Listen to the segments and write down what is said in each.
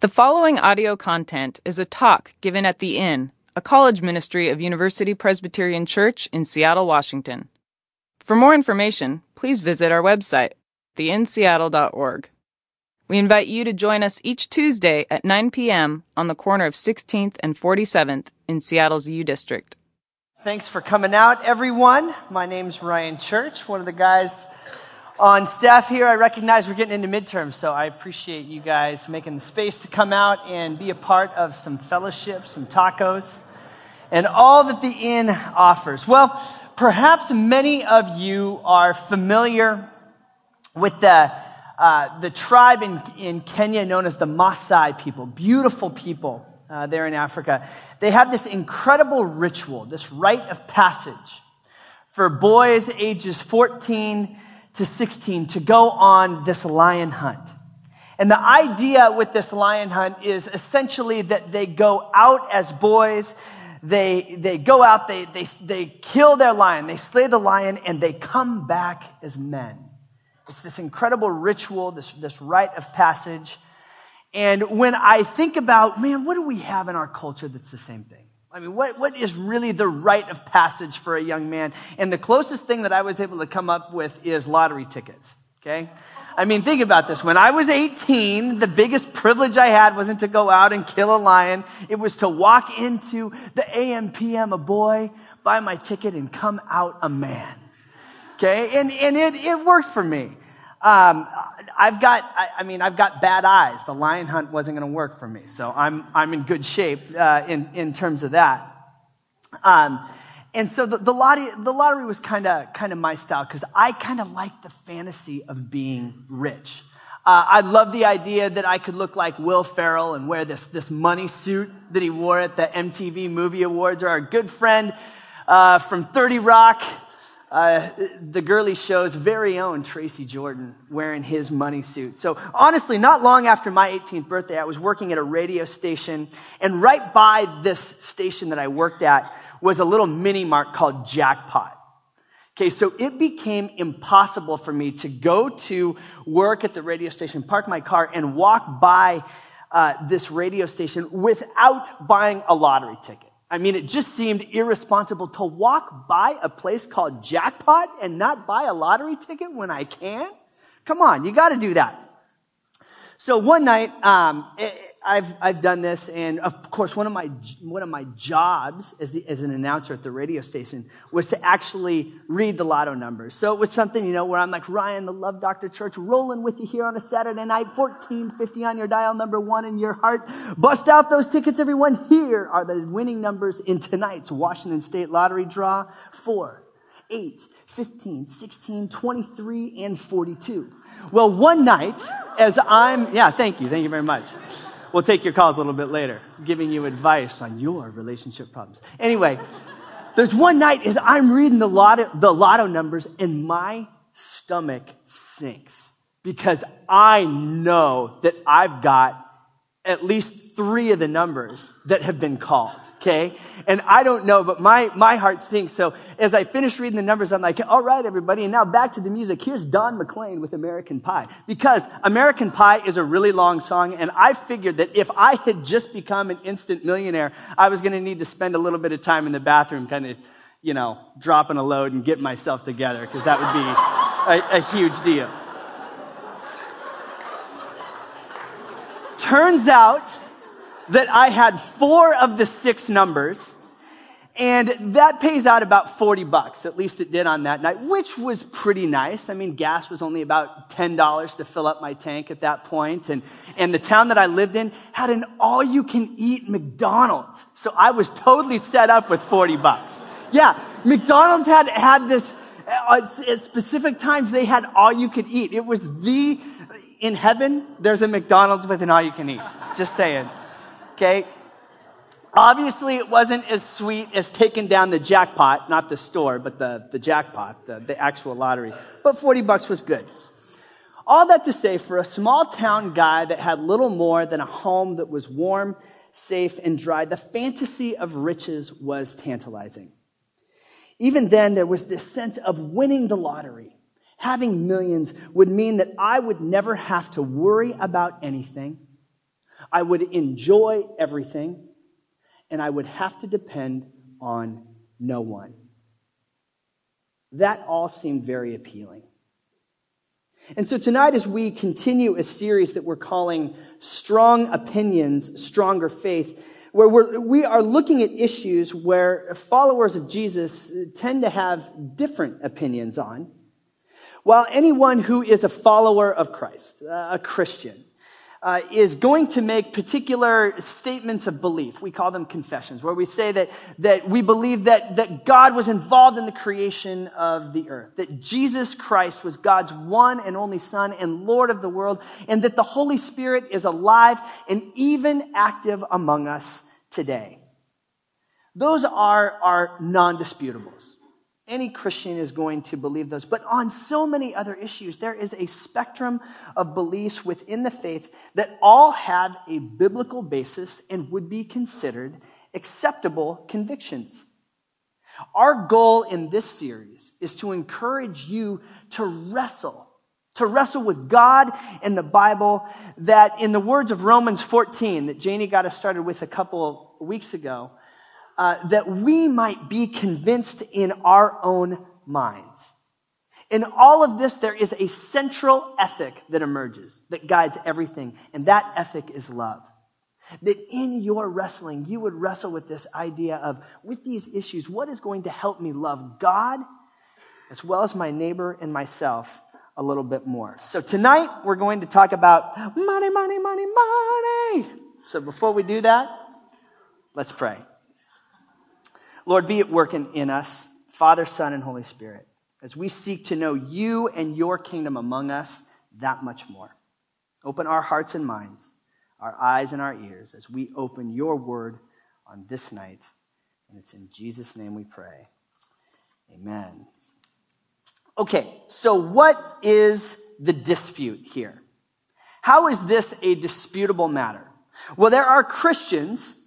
The following audio content is a talk given at The Inn, a college ministry of University Presbyterian Church in Seattle, Washington. For more information, please visit our website, theinnseattle.org. We invite you to join us each Tuesday at 9 p.m. on the corner of 16th and 47th in Seattle's U District. Thanks for coming out, everyone. My name's Ryan Church, one of the guys on staff here. I recognize we're getting into midterms, so I appreciate you guys making the space to come out and be a part of some fellowship, some tacos, and all that the inn offers. Well, perhaps many of you are familiar with the, uh, the tribe in, in Kenya known as the Maasai people, beautiful people uh, there in Africa. They have this incredible ritual, this rite of passage for boys ages 14 to 16 to go on this lion hunt. And the idea with this lion hunt is essentially that they go out as boys, they, they go out, they, they, they kill their lion, they slay the lion, and they come back as men. It's this incredible ritual, this, this rite of passage. And when I think about, man, what do we have in our culture that's the same thing? I mean, what, what is really the rite of passage for a young man? And the closest thing that I was able to come up with is lottery tickets. Okay? I mean, think about this. When I was 18, the biggest privilege I had wasn't to go out and kill a lion. It was to walk into the AM PM a boy, buy my ticket, and come out a man. Okay? And, and it, it worked for me. Um, I've got, I, I, mean, I've got bad eyes. The lion hunt wasn't going to work for me. So I'm, I'm in good shape, uh, in, in terms of that. Um, and so the, the, lottery, the lottery was kind of, kind of my style because I kind of like the fantasy of being rich. Uh, I love the idea that I could look like Will Ferrell and wear this, this money suit that he wore at the MTV Movie Awards, or our good friend uh, from 30 Rock, uh, the Girlie Show's very own Tracy Jordan wearing his money suit. So honestly, not long after my 18th birthday, I was working at a radio station, and right by this station that I worked at was a little mini mart called Jackpot. Okay, so it became impossible for me to go to work at the radio station, park my car, and walk by uh, this radio station without buying a lottery ticket. I mean, it just seemed irresponsible to walk by a place called Jackpot and not buy a lottery ticket when I can. Come on, you got to do that. So one night, um, I've, I've done this, and of course, one of my, one of my jobs as, the, as an announcer at the radio station was to actually read the lotto numbers. So it was something, you know, where I'm like, Ryan, the Love Doctor Church, rolling with you here on a Saturday night, 1450 on your dial, number one in your heart. Bust out those tickets, everyone. Here are the winning numbers in tonight's Washington State Lottery draw. Four, eight, 15, 16, 23, and 42. Well, one night, as I'm, yeah, thank you, thank you very much. We'll take your calls a little bit later, giving you advice on your relationship problems. Anyway, there's one night as I'm reading the lotto, the lotto numbers and my stomach sinks because I know that I've got at least three of the numbers that have been called. Okay. And I don't know, but my, my heart sinks. So as I finish reading the numbers, I'm like, all right, everybody. And now back to the music. Here's Don McLean with American Pie. Because American Pie is a really long song. And I figured that if I had just become an instant millionaire, I was going to need to spend a little bit of time in the bathroom kind of, you know, dropping a load and getting myself together. Cause that would be a, a huge deal. Turns out that I had four of the six numbers, and that pays out about 40 bucks. At least it did on that night, which was pretty nice. I mean, gas was only about $10 to fill up my tank at that point, and, and the town that I lived in had an all-you-can-eat McDonald's. So I was totally set up with 40 bucks. Yeah, McDonald's had, had this, uh, at specific times they had all you could eat. It was the in heaven, there's a McDonald's with an all you can eat. Just saying. Okay? Obviously, it wasn't as sweet as taking down the jackpot, not the store, but the, the jackpot, the, the actual lottery. But 40 bucks was good. All that to say, for a small town guy that had little more than a home that was warm, safe, and dry, the fantasy of riches was tantalizing. Even then, there was this sense of winning the lottery Having millions would mean that I would never have to worry about anything. I would enjoy everything, and I would have to depend on no one. That all seemed very appealing. And so tonight, as we continue a series that we're calling Strong Opinions, Stronger Faith, where we're, we are looking at issues where followers of Jesus tend to have different opinions on, while anyone who is a follower of Christ, a Christian, uh, is going to make particular statements of belief. We call them confessions, where we say that, that we believe that, that God was involved in the creation of the earth, that Jesus Christ was God's one and only Son and Lord of the world, and that the Holy Spirit is alive and even active among us today. Those are, our non-disputables. Any Christian is going to believe those. But on so many other issues, there is a spectrum of beliefs within the faith that all have a biblical basis and would be considered acceptable convictions. Our goal in this series is to encourage you to wrestle, to wrestle with God and the Bible that in the words of Romans 14 that Janie got us started with a couple of weeks ago, uh, that we might be convinced in our own minds. In all of this, there is a central ethic that emerges that guides everything, and that ethic is love. That in your wrestling, you would wrestle with this idea of, with these issues, what is going to help me love God as well as my neighbor and myself a little bit more. So tonight, we're going to talk about money, money, money, money. So before we do that, let's pray. Lord, be at work in, in us, Father, Son, and Holy Spirit, as we seek to know you and your kingdom among us that much more. Open our hearts and minds, our eyes and our ears, as we open your word on this night. And it's in Jesus' name we pray. Amen. Okay, so what is the dispute here? How is this a disputable matter? Well, there are Christians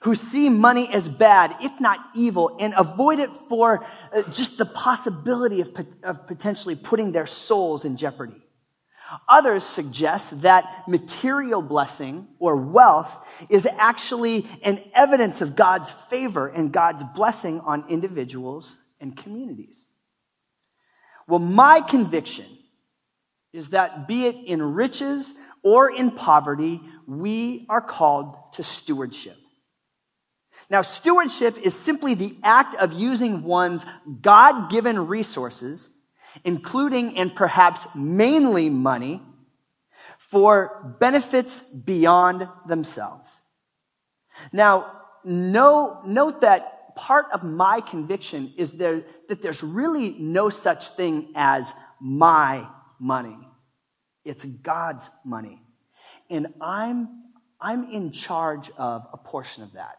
who see money as bad, if not evil, and avoid it for uh, just the possibility of, of potentially putting their souls in jeopardy. Others suggest that material blessing or wealth is actually an evidence of God's favor and God's blessing on individuals and communities. Well, my conviction is that be it in riches or in poverty, we are called to stewardship. Now, stewardship is simply the act of using one's God given resources, including and perhaps mainly money, for benefits beyond themselves. Now, no, note that part of my conviction is there, that there's really no such thing as my money. It's God's money. And I'm, I'm in charge of a portion of that.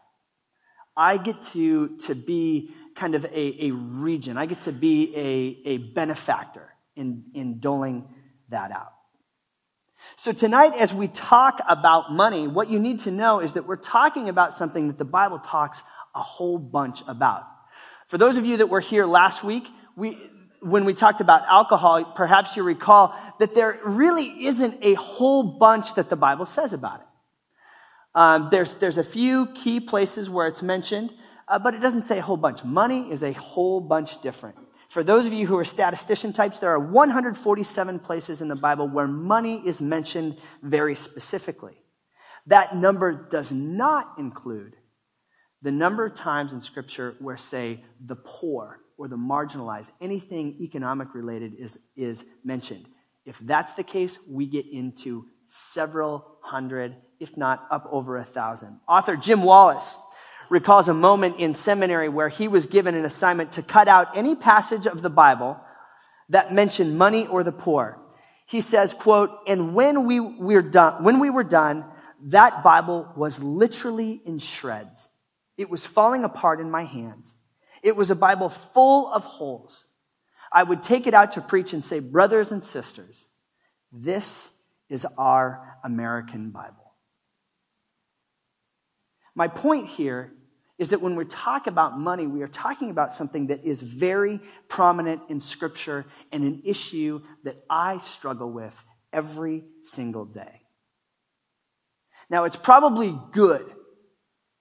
I get to, to be kind of a, a region. I get to be a, a benefactor in, in doling that out. So tonight, as we talk about money, what you need to know is that we're talking about something that the Bible talks a whole bunch about. For those of you that were here last week, we, when we talked about alcohol, perhaps you recall that there really isn't a whole bunch that the Bible says about it. Um, there's, there's a few key places where it's mentioned, uh, but it doesn't say a whole bunch. Money is a whole bunch different. For those of you who are statistician types, there are 147 places in the Bible where money is mentioned very specifically. That number does not include the number of times in Scripture where, say, the poor or the marginalized, anything economic related is, is mentioned. If that's the case, we get into several hundred if not up over a thousand. Author Jim Wallis recalls a moment in seminary where he was given an assignment to cut out any passage of the Bible that mentioned money or the poor. He says, quote, and when we were done, when we were done, that Bible was literally in shreds. It was falling apart in my hands. It was a Bible full of holes. I would take it out to preach and say, brothers and sisters, this is our American Bible. My point here is that when we talk about money, we are talking about something that is very prominent in Scripture and an issue that I struggle with every single day. Now, it's probably good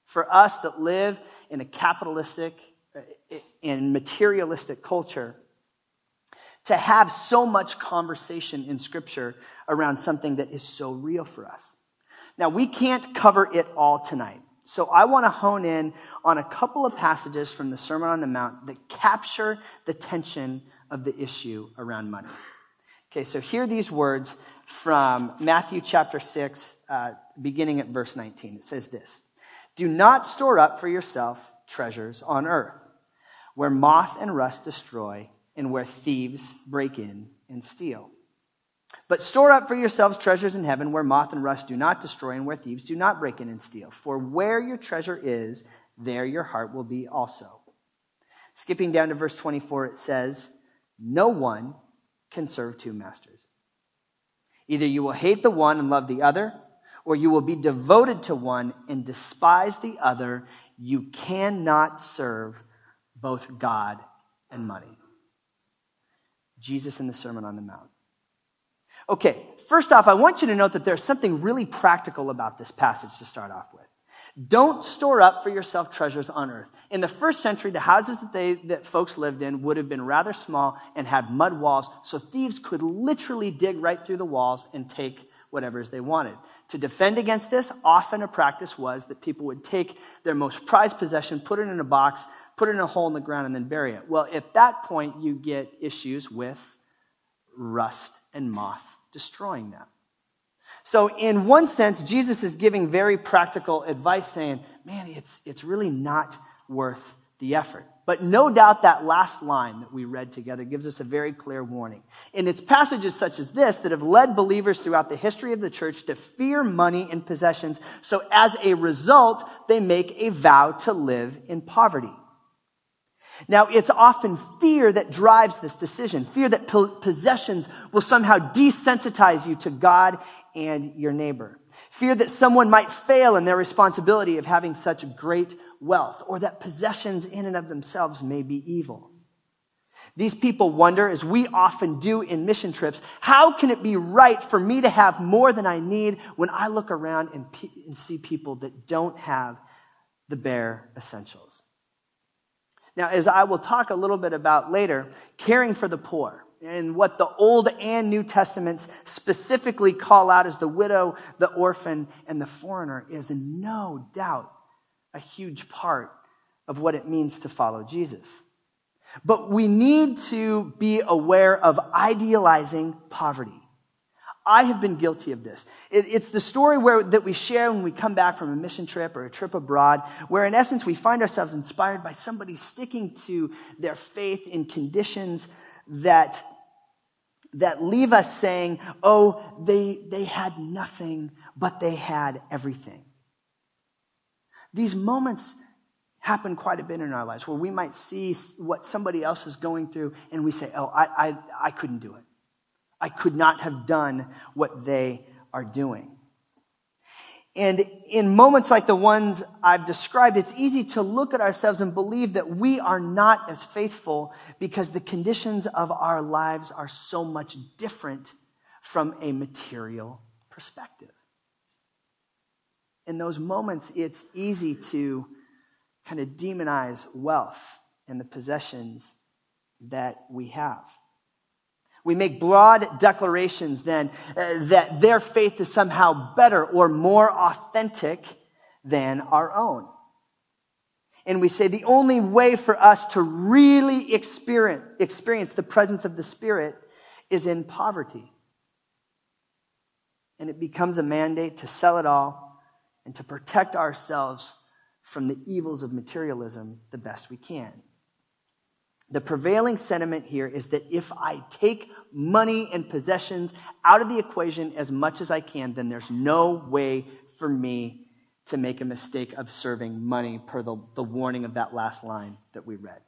for us that live in a capitalistic uh, and materialistic culture to have so much conversation in Scripture around something that is so real for us. Now, we can't cover it all tonight. So I want to hone in on a couple of passages from the Sermon on the Mount that capture the tension of the issue around money. Okay, so hear these words from Matthew chapter 6, uh, beginning at verse 19. It says this Do not store up for yourself treasures on earth, where moth and rust destroy, and where thieves break in and steal. But store up for yourselves treasures in heaven where moth and rust do not destroy and where thieves do not break in and steal. For where your treasure is, there your heart will be also. Skipping down to verse 24, it says, No one can serve two masters. Either you will hate the one and love the other, or you will be devoted to one and despise the other. You cannot serve both God and money. Jesus in the Sermon on the Mount. Okay, first off, I want you to note that there's something really practical about this passage to start off with. Don't store up for yourself treasures on earth. In the first century, the houses that they, that folks lived in would have been rather small and had mud walls, so thieves could literally dig right through the walls and take whatever they wanted. To defend against this, often a practice was that people would take their most prized possession, put it in a box, put it in a hole in the ground, and then bury it. Well, at that point, you get issues with rust and moth destroying them. So, in one sense, Jesus is giving very practical advice, saying, man, it's, it's really not worth the effort. But no doubt that last line that we read together gives us a very clear warning. And it's passages such as this that have led believers throughout the history of the church to fear money and possessions. So as a result, they make a vow to live in poverty. Now, it's often fear that drives this decision. Fear that possessions will somehow desensitize you to God and your neighbor. Fear that someone might fail in their responsibility of having such great wealth, or that possessions in and of themselves may be evil. These people wonder, as we often do in mission trips, how can it be right for me to have more than I need when I look around and, and see people that don't have the bare essentials? Now, as I will talk a little bit about later, caring for the poor and what the Old and New Testaments specifically call out as the widow, the orphan, and the foreigner is no doubt a huge part of what it means to follow Jesus. But we need to be aware of idealizing poverty. I have been guilty of this. It, it's the story where, that we share when we come back from a mission trip or a trip abroad, where in essence we find ourselves inspired by somebody sticking to their faith in conditions that, that leave us saying, oh, they, they had nothing, but they had everything. These moments happen quite a bit in our lives where we might see what somebody else is going through and we say, oh, I, I, I couldn't do it. I could not have done what they are doing. And in moments like the ones I've described, it's easy to look at ourselves and believe that we are not as faithful because the conditions of our lives are so much different from a material perspective. In those moments, it's easy to kind of demonize wealth and the possessions that we have. We make broad declarations then uh, that their faith is somehow better or more authentic than our own. And we say the only way for us to really experience, experience the presence of the Spirit is in poverty. And it becomes a mandate to sell it all and to protect ourselves from the evils of materialism the best we can. The prevailing sentiment here is that if I take money and possessions out of the equation as much as I can, then there's no way for me to make a mistake of serving money per the, the warning of that last line that we read.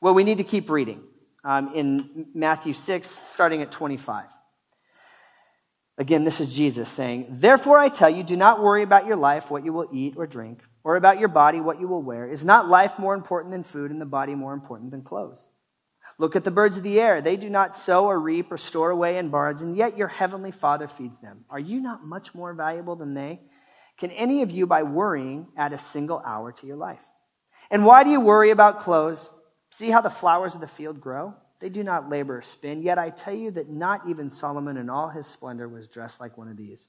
Well, we need to keep reading um, in Matthew 6, starting at 25. Again, this is Jesus saying, Therefore I tell you, do not worry about your life, what you will eat or drink or about your body, what you will wear? Is not life more important than food and the body more important than clothes? Look at the birds of the air. They do not sow or reap or store away in barns, and yet your heavenly Father feeds them. Are you not much more valuable than they? Can any of you, by worrying, add a single hour to your life? And why do you worry about clothes? See how the flowers of the field grow? They do not labor or spin. Yet I tell you that not even Solomon in all his splendor was dressed like one of these.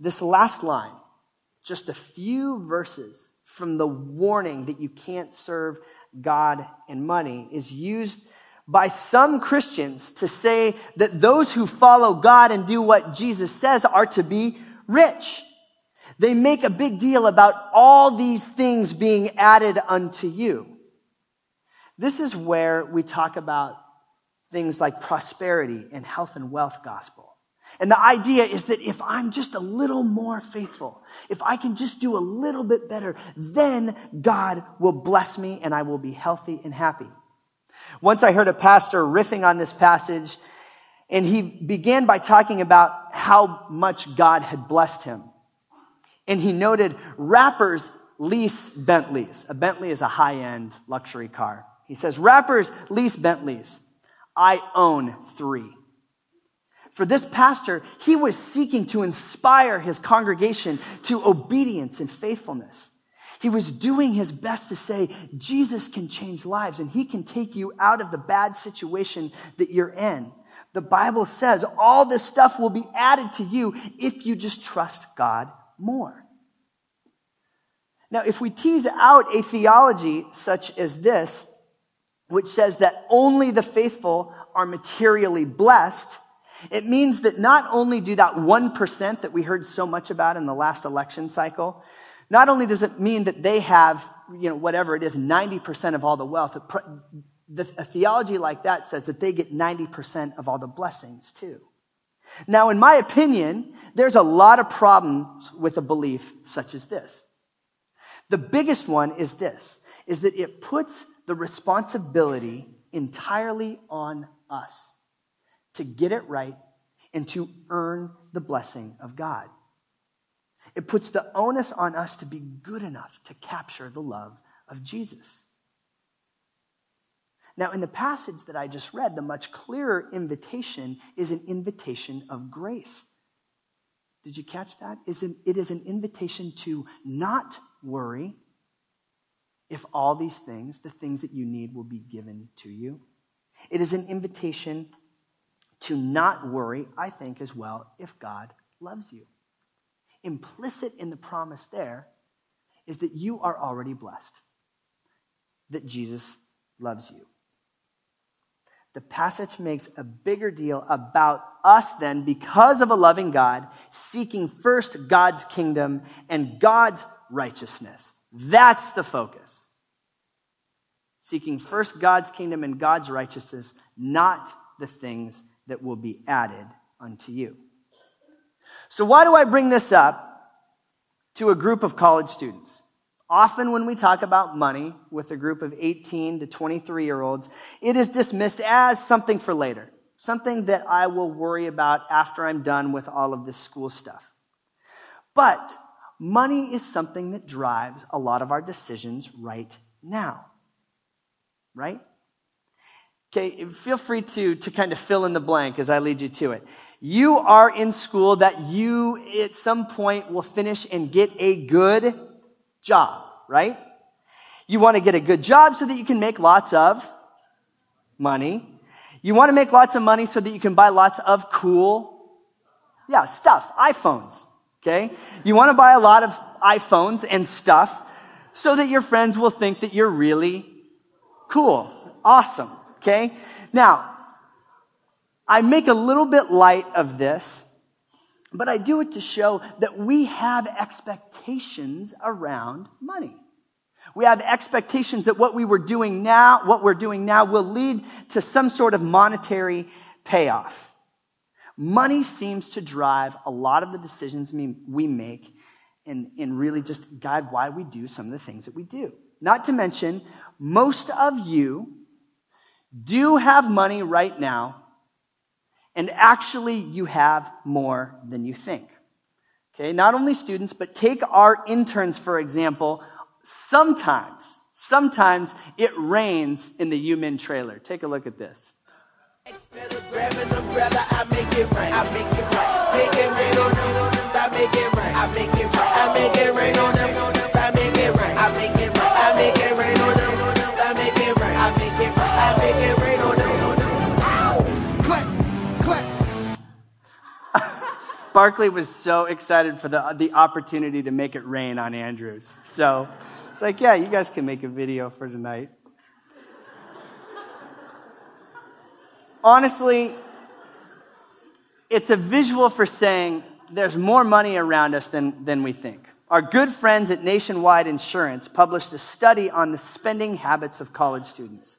This last line, just a few verses from the warning that you can't serve God and money, is used by some Christians to say that those who follow God and do what Jesus says are to be rich. They make a big deal about all these things being added unto you. This is where we talk about things like prosperity and health and wealth gospel. And the idea is that if I'm just a little more faithful, if I can just do a little bit better, then God will bless me and I will be healthy and happy. Once I heard a pastor riffing on this passage and he began by talking about how much God had blessed him. And he noted rappers lease Bentleys. A Bentley is a high end luxury car. He says, rappers lease Bentleys. I own three. For this pastor, he was seeking to inspire his congregation to obedience and faithfulness. He was doing his best to say, Jesus can change lives and he can take you out of the bad situation that you're in. The Bible says all this stuff will be added to you if you just trust God more. Now, if we tease out a theology such as this, which says that only the faithful are materially blessed, it means that not only do that 1% that we heard so much about in the last election cycle, not only does it mean that they have, you know, whatever it is, 90% of all the wealth, a theology like that says that they get 90% of all the blessings too. Now, in my opinion, there's a lot of problems with a belief such as this. The biggest one is this, is that it puts the responsibility entirely on us to get it right and to earn the blessing of God. It puts the onus on us to be good enough to capture the love of Jesus. Now, in the passage that I just read, the much clearer invitation is an invitation of grace. Did you catch that? It is an invitation to not worry if all these things, the things that you need, will be given to you. It is an invitation to not worry, I think, as well, if God loves you. Implicit in the promise there is that you are already blessed, that Jesus loves you. The passage makes a bigger deal about us then because of a loving God, seeking first God's kingdom and God's righteousness. That's the focus. Seeking first God's kingdom and God's righteousness, not the things that will be added unto you. So, why do I bring this up to a group of college students? Often, when we talk about money with a group of 18 to 23 year olds, it is dismissed as something for later, something that I will worry about after I'm done with all of this school stuff. But money is something that drives a lot of our decisions right now. Right? Okay, feel free to, to kind of fill in the blank as I lead you to it. You are in school that you at some point will finish and get a good job, right? You want to get a good job so that you can make lots of money. You want to make lots of money so that you can buy lots of cool, yeah, stuff, iPhones, okay? You want to buy a lot of iPhones and stuff so that your friends will think that you're really cool, awesome. Okay? Now, I make a little bit light of this, but I do it to show that we have expectations around money. We have expectations that what we were doing now, what we're doing now will lead to some sort of monetary payoff. Money seems to drive a lot of the decisions we make and, and really just guide why we do some of the things that we do. Not to mention, most of you do you have money right now, and actually you have more than you think. Okay, not only students, but take our interns, for example. Sometimes, sometimes it rains in the UMin trailer. Take a look at this. Barkley was so excited for the, the opportunity to make it rain on Andrews. So it's like, yeah, you guys can make a video for tonight. Honestly, it's a visual for saying there's more money around us than, than we think. Our good friends at Nationwide Insurance published a study on the spending habits of college students.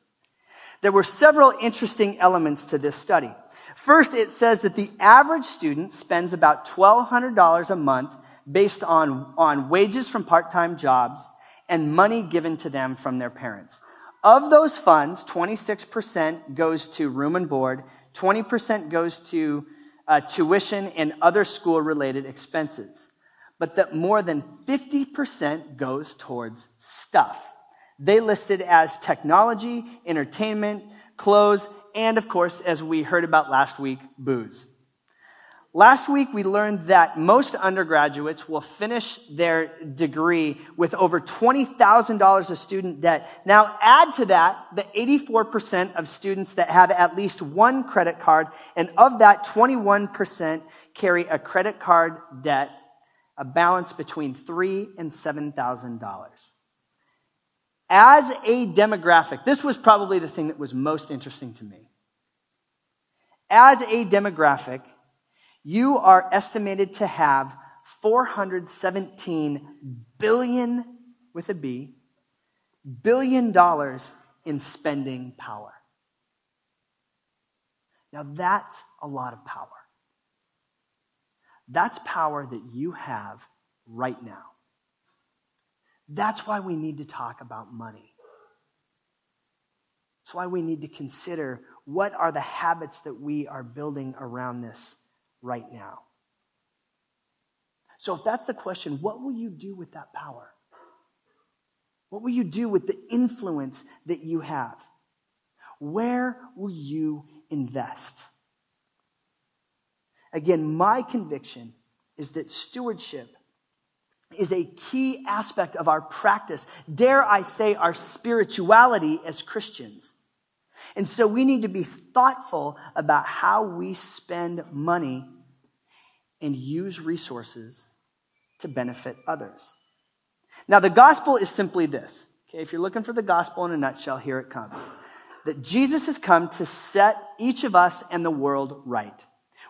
There were several interesting elements to this study. First, it says that the average student spends about $1,200 a month based on, on wages from part-time jobs and money given to them from their parents. Of those funds, 26% goes to room and board, 20% goes to uh, tuition and other school related expenses. But that more than 50% goes towards stuff. They listed as technology, entertainment, clothes, and of course, as we heard about last week, booze. Last week, we learned that most undergraduates will finish their degree with over $20,000 of student debt. Now, add to that the 84% of students that have at least one credit card, and of that, 21% carry a credit card debt, a balance between three and $7,000. As a demographic, this was probably the thing that was most interesting to me. As a demographic, you are estimated to have 417 billion with a B, billion dollars in spending power. Now that's a lot of power. That's power that you have right now. That's why we need to talk about money. That's why we need to consider what are the habits that we are building around this right now. So, if that's the question, what will you do with that power? What will you do with the influence that you have? Where will you invest? Again, my conviction is that stewardship is a key aspect of our practice, dare I say, our spirituality as Christians. And so we need to be thoughtful about how we spend money and use resources to benefit others. Now, the gospel is simply this. Okay, if you're looking for the gospel in a nutshell, here it comes. That Jesus has come to set each of us and the world right.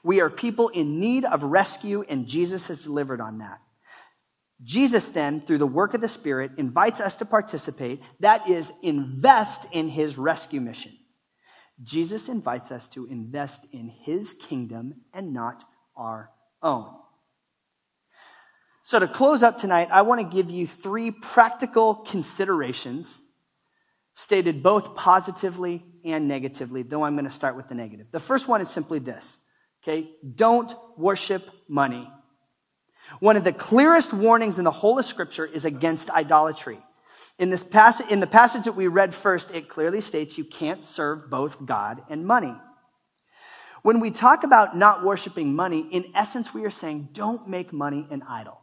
We are people in need of rescue, and Jesus has delivered on that. Jesus then, through the work of the Spirit, invites us to participate, that is, invest in his rescue mission. Jesus invites us to invest in his kingdom and not our own. So, to close up tonight, I want to give you three practical considerations stated both positively and negatively, though I'm going to start with the negative. The first one is simply this okay? Don't worship money. One of the clearest warnings in the whole of Scripture is against idolatry. In, this passage, in the passage that we read first, it clearly states you can't serve both God and money. When we talk about not worshiping money, in essence, we are saying don't make money an idol.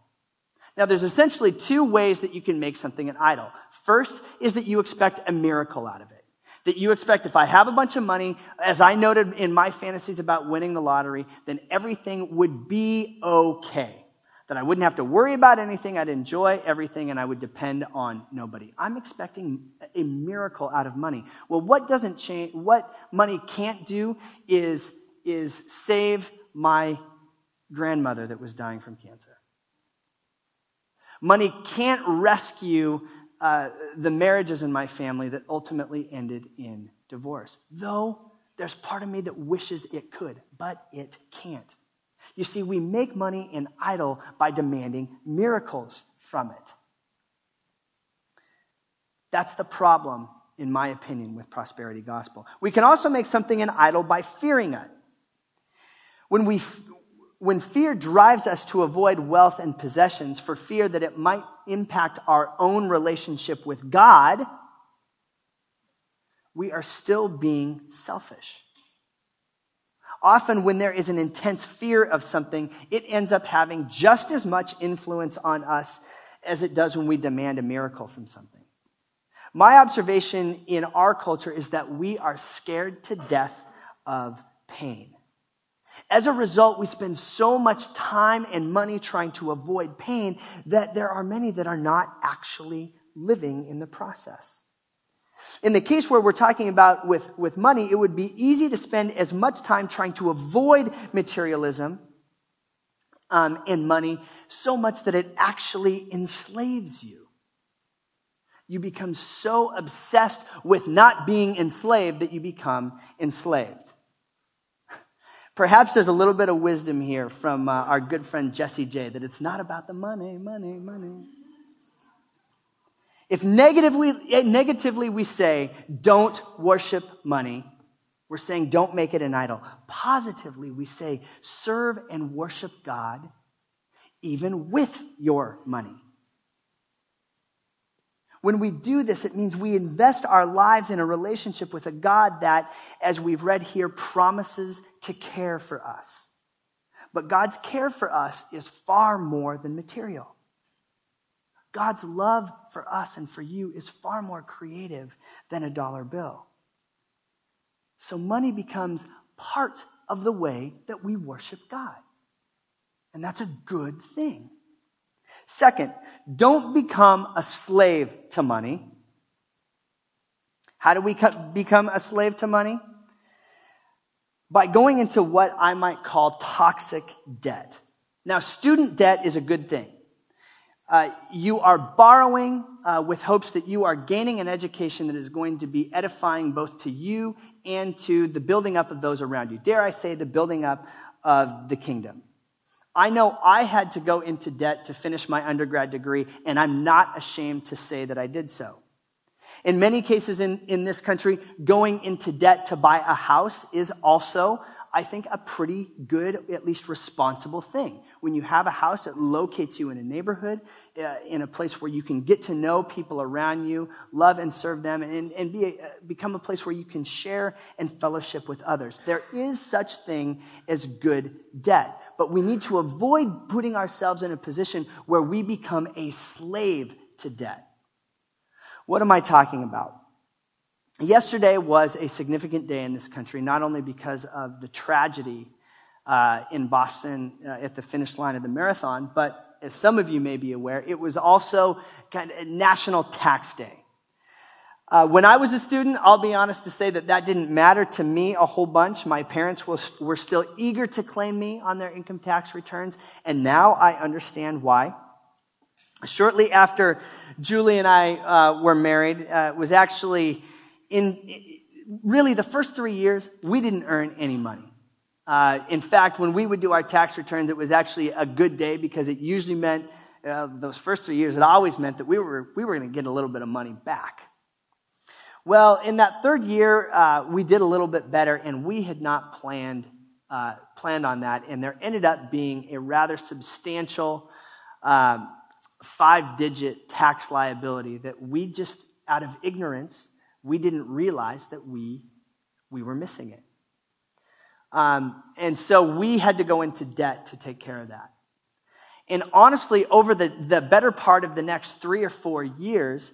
Now, there's essentially two ways that you can make something an idol. First is that you expect a miracle out of it. That you expect if I have a bunch of money, as I noted in my fantasies about winning the lottery, then everything would be okay that I wouldn't have to worry about anything, I'd enjoy everything, and I would depend on nobody. I'm expecting a miracle out of money. Well, what doesn't change, what money can't do is, is save my grandmother that was dying from cancer. Money can't rescue uh, the marriages in my family that ultimately ended in divorce. Though there's part of me that wishes it could, but it can't. You see, we make money an idol by demanding miracles from it. That's the problem, in my opinion, with prosperity gospel. We can also make something an idol by fearing it. When we, when fear drives us to avoid wealth and possessions for fear that it might impact our own relationship with God, we are still being selfish. Often, when there is an intense fear of something, it ends up having just as much influence on us as it does when we demand a miracle from something. My observation in our culture is that we are scared to death of pain. As a result, we spend so much time and money trying to avoid pain that there are many that are not actually living in the process. In the case where we're talking about with, with money, it would be easy to spend as much time trying to avoid materialism um, and money so much that it actually enslaves you. You become so obsessed with not being enslaved that you become enslaved. Perhaps there's a little bit of wisdom here from uh, our good friend Jessie J that it's not about the money, money, money. If negatively, eh, negatively we say, don't worship money, we're saying don't make it an idol. Positively, we say, serve and worship God even with your money. When we do this, it means we invest our lives in a relationship with a God that, as we've read here, promises to care for us. But God's care for us is far more than material. God's love for us and for you is far more creative than a dollar bill. So money becomes part of the way that we worship God. And that's a good thing. Second, don't become a slave to money. How do we become a slave to money? By going into what I might call toxic debt. Now, student debt is a good thing. Uh, you are borrowing uh, with hopes that you are gaining an education that is going to be edifying both to you and to the building up of those around you. Dare I say, the building up of the kingdom. I know I had to go into debt to finish my undergrad degree, and I'm not ashamed to say that I did so. In many cases in, in this country, going into debt to buy a house is also, I think, a pretty good, at least responsible thing. When you have a house that locates you in a neighborhood, uh, in a place where you can get to know people around you, love and serve them, and, and be a, become a place where you can share and fellowship with others. There is such thing as good debt but we need to avoid putting ourselves in a position where we become a slave to debt. What am I talking about? Yesterday was a significant day in this country, not only because of the tragedy uh, in Boston uh, at the finish line of the marathon, but as some of you may be aware, it was also kind of National Tax Day. Uh, when I was a student, I'll be honest to say that that didn't matter to me a whole bunch. My parents was, were still eager to claim me on their income tax returns, and now I understand why. Shortly after Julie and I uh, were married, uh, was actually in really the first three years, we didn't earn any money. Uh, in fact, when we would do our tax returns, it was actually a good day because it usually meant uh, those first three years, it always meant that we were, we were going to get a little bit of money back. Well, in that third year, uh, we did a little bit better, and we had not planned uh, planned on that, and there ended up being a rather substantial um, five-digit tax liability that we just, out of ignorance, we didn't realize that we we were missing it, um, and so we had to go into debt to take care of that. And honestly, over the, the better part of the next three or four years,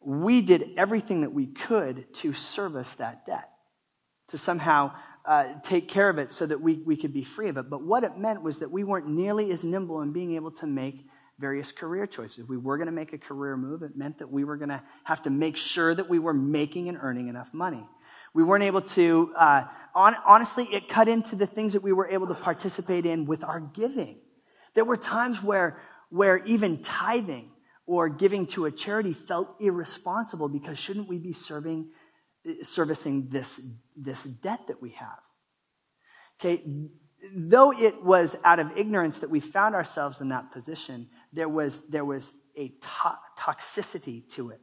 we did everything that we could to service that debt, to somehow uh, take care of it so that we, we could be free of it. But what it meant was that we weren't nearly as nimble in being able to make various career choices. If we were going to make a career move, it meant that we were going to have to make sure that we were making and earning enough money. We weren't able to, uh, on, honestly, it cut into the things that we were able to participate in with our giving. There were times where, where even tithing or giving to a charity felt irresponsible because shouldn't we be serving, servicing this, this debt that we have? Okay, though it was out of ignorance that we found ourselves in that position, there was, there was a to- toxicity to it.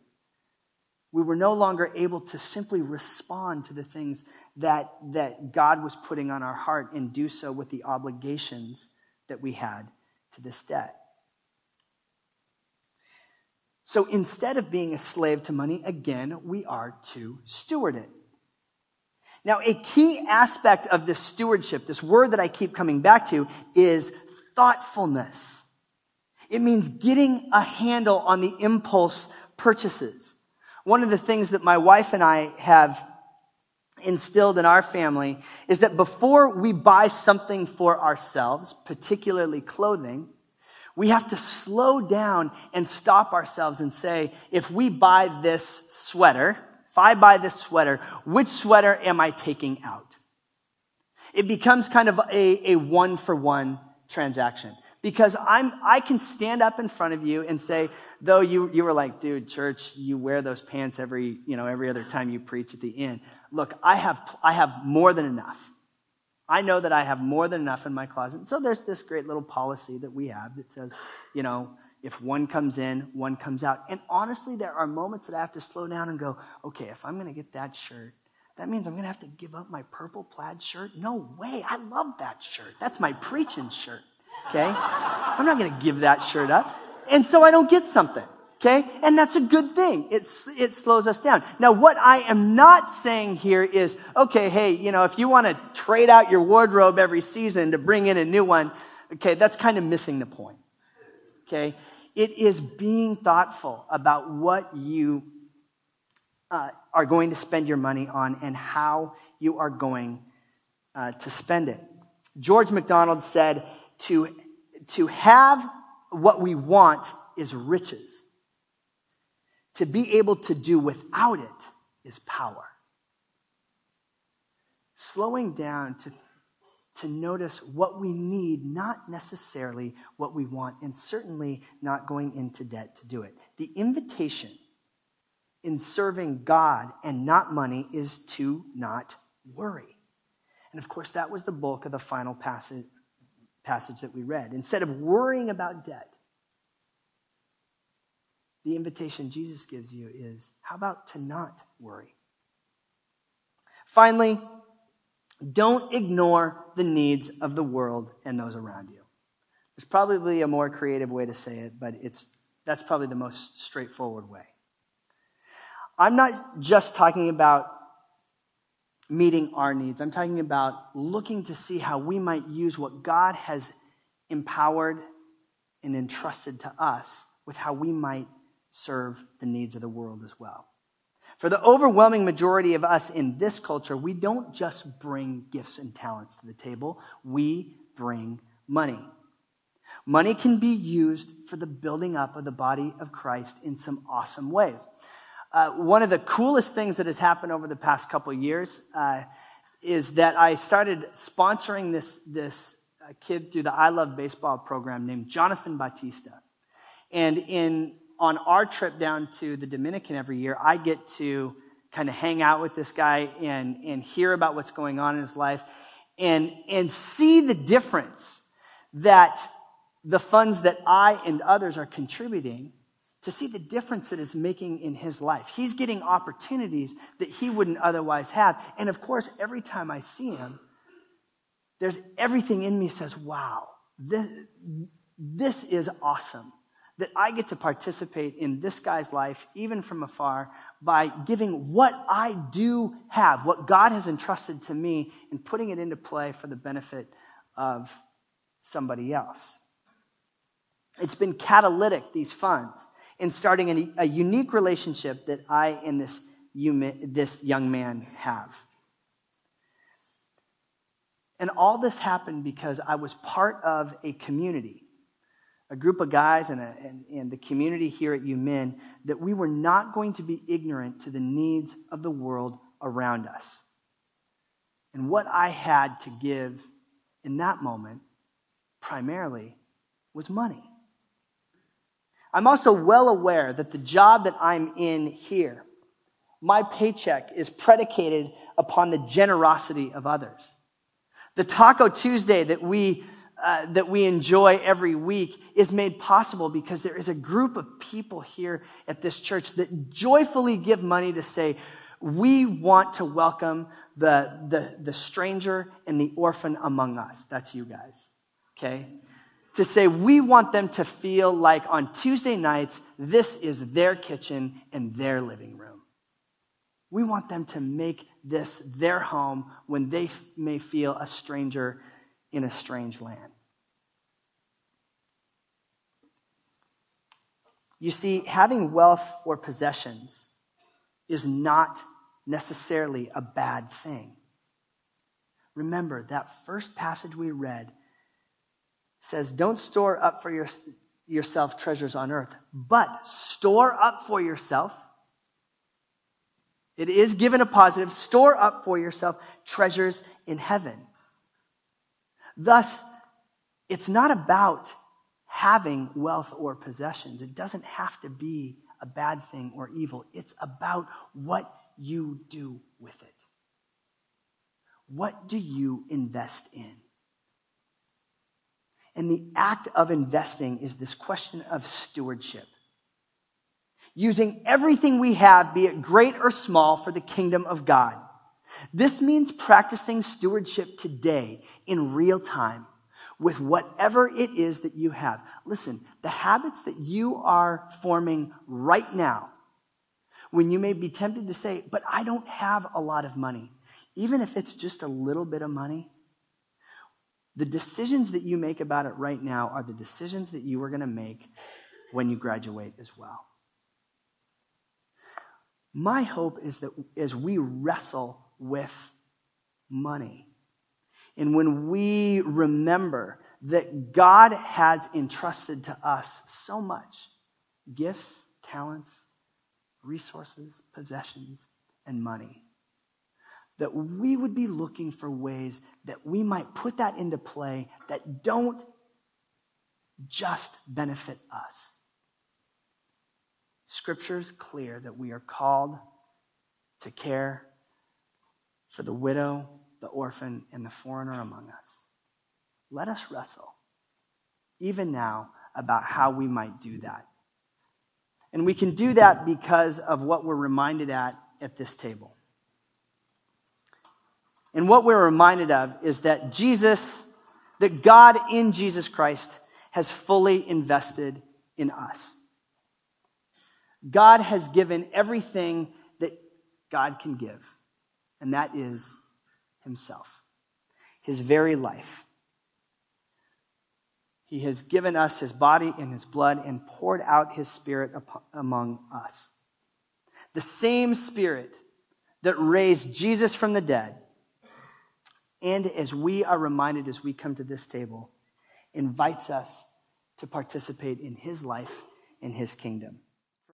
We were no longer able to simply respond to the things that, that God was putting on our heart and do so with the obligations that we had to this debt. So instead of being a slave to money, again, we are to steward it. Now, a key aspect of this stewardship, this word that I keep coming back to, is thoughtfulness. It means getting a handle on the impulse purchases. One of the things that my wife and I have instilled in our family is that before we buy something for ourselves, particularly clothing, we have to slow down and stop ourselves and say, if we buy this sweater, if I buy this sweater, which sweater am I taking out? It becomes kind of a, a one for one transaction because I'm, I can stand up in front of you and say, though you, you were like, dude, church, you wear those pants every, you know, every other time you preach at the inn. Look, I have, I have more than enough. I know that I have more than enough in my closet. So there's this great little policy that we have that says, you know, if one comes in, one comes out. And honestly, there are moments that I have to slow down and go, okay, if I'm going to get that shirt, that means I'm going to have to give up my purple plaid shirt? No way. I love that shirt. That's my preaching shirt. Okay? I'm not going to give that shirt up. And so I don't get something. Okay? And that's a good thing. It's, it slows us down. Now, what I am not saying here is, okay, hey, you know, if you want to trade out your wardrobe every season to bring in a new one, okay, that's kind of missing the point. Okay? It is being thoughtful about what you uh, are going to spend your money on and how you are going uh, to spend it. George MacDonald said, to, to have what we want is riches. To be able to do without it is power. Slowing down to, to notice what we need, not necessarily what we want, and certainly not going into debt to do it. The invitation in serving God and not money is to not worry. And of course, that was the bulk of the final passage, passage that we read. Instead of worrying about debt, the invitation Jesus gives you is how about to not worry? Finally, don't ignore the needs of the world and those around you. There's probably a more creative way to say it, but it's, that's probably the most straightforward way. I'm not just talking about meeting our needs. I'm talking about looking to see how we might use what God has empowered and entrusted to us with how we might serve the needs of the world as well. For the overwhelming majority of us in this culture, we don't just bring gifts and talents to the table, we bring money. Money can be used for the building up of the body of Christ in some awesome ways. Uh, one of the coolest things that has happened over the past couple years uh, is that I started sponsoring this, this uh, kid through the I Love Baseball program named Jonathan Batista. And in on our trip down to the Dominican every year, I get to kind of hang out with this guy and, and hear about what's going on in his life and, and see the difference that the funds that I and others are contributing to see the difference that is making in his life. He's getting opportunities that he wouldn't otherwise have. And of course, every time I see him, there's everything in me says, wow, this, this is awesome that I get to participate in this guy's life, even from afar, by giving what I do have, what God has entrusted to me, and putting it into play for the benefit of somebody else. It's been catalytic, these funds, in starting a, unique relationship that I and this, this young man have. And all this happened because I was part of a community a group of guys and, a, and, and, the community here at UMin that we were not going to be ignorant to the needs of the world around us. And what I had to give in that moment primarily was money. I'm also well aware that the job that I'm in here, my paycheck is predicated upon the generosity of others. The Taco Tuesday that we, uh, that we enjoy every week is made possible because there is a group of people here at this church that joyfully give money to say, we want to welcome the, the, the stranger and the orphan among us. That's you guys. Okay? To say we want them to feel like on Tuesday nights, this is their kitchen and their living room. We want them to make this their home when they f- may feel a stranger in a strange land. You see, having wealth or possessions is not necessarily a bad thing. Remember, that first passage we read says, Don't store up for your, yourself treasures on earth, but store up for yourself. It is given a positive, store up for yourself treasures in heaven. Thus, it's not about having wealth or possessions. It doesn't have to be a bad thing or evil. It's about what you do with it. What do you invest in? And the act of investing is this question of stewardship. Using everything we have, be it great or small, for the kingdom of God. This means practicing stewardship today in real time with whatever it is that you have. Listen, the habits that you are forming right now when you may be tempted to say, but I don't have a lot of money, even if it's just a little bit of money, the decisions that you make about it right now are the decisions that you are going to make when you graduate as well. My hope is that as we wrestle with money, and when we remember that God has entrusted to us so much gifts, talents, resources, possessions, and money. That we would be looking for ways that we might put that into play that don't just benefit us. Scripture is clear that we are called to care for the widow, the orphan, and the foreigner among us. Let us wrestle, even now, about how we might do that. And we can do that because of what we're reminded at at this table. And what we're reminded of is that Jesus, that God in Jesus Christ has fully invested in us. God has given everything that God can give, and that is Himself, His very life. He has given us his body and his blood and poured out his spirit among us. The same spirit that raised Jesus from the dead. And as we are reminded as we come to this table, invites us to participate in his life and his kingdom.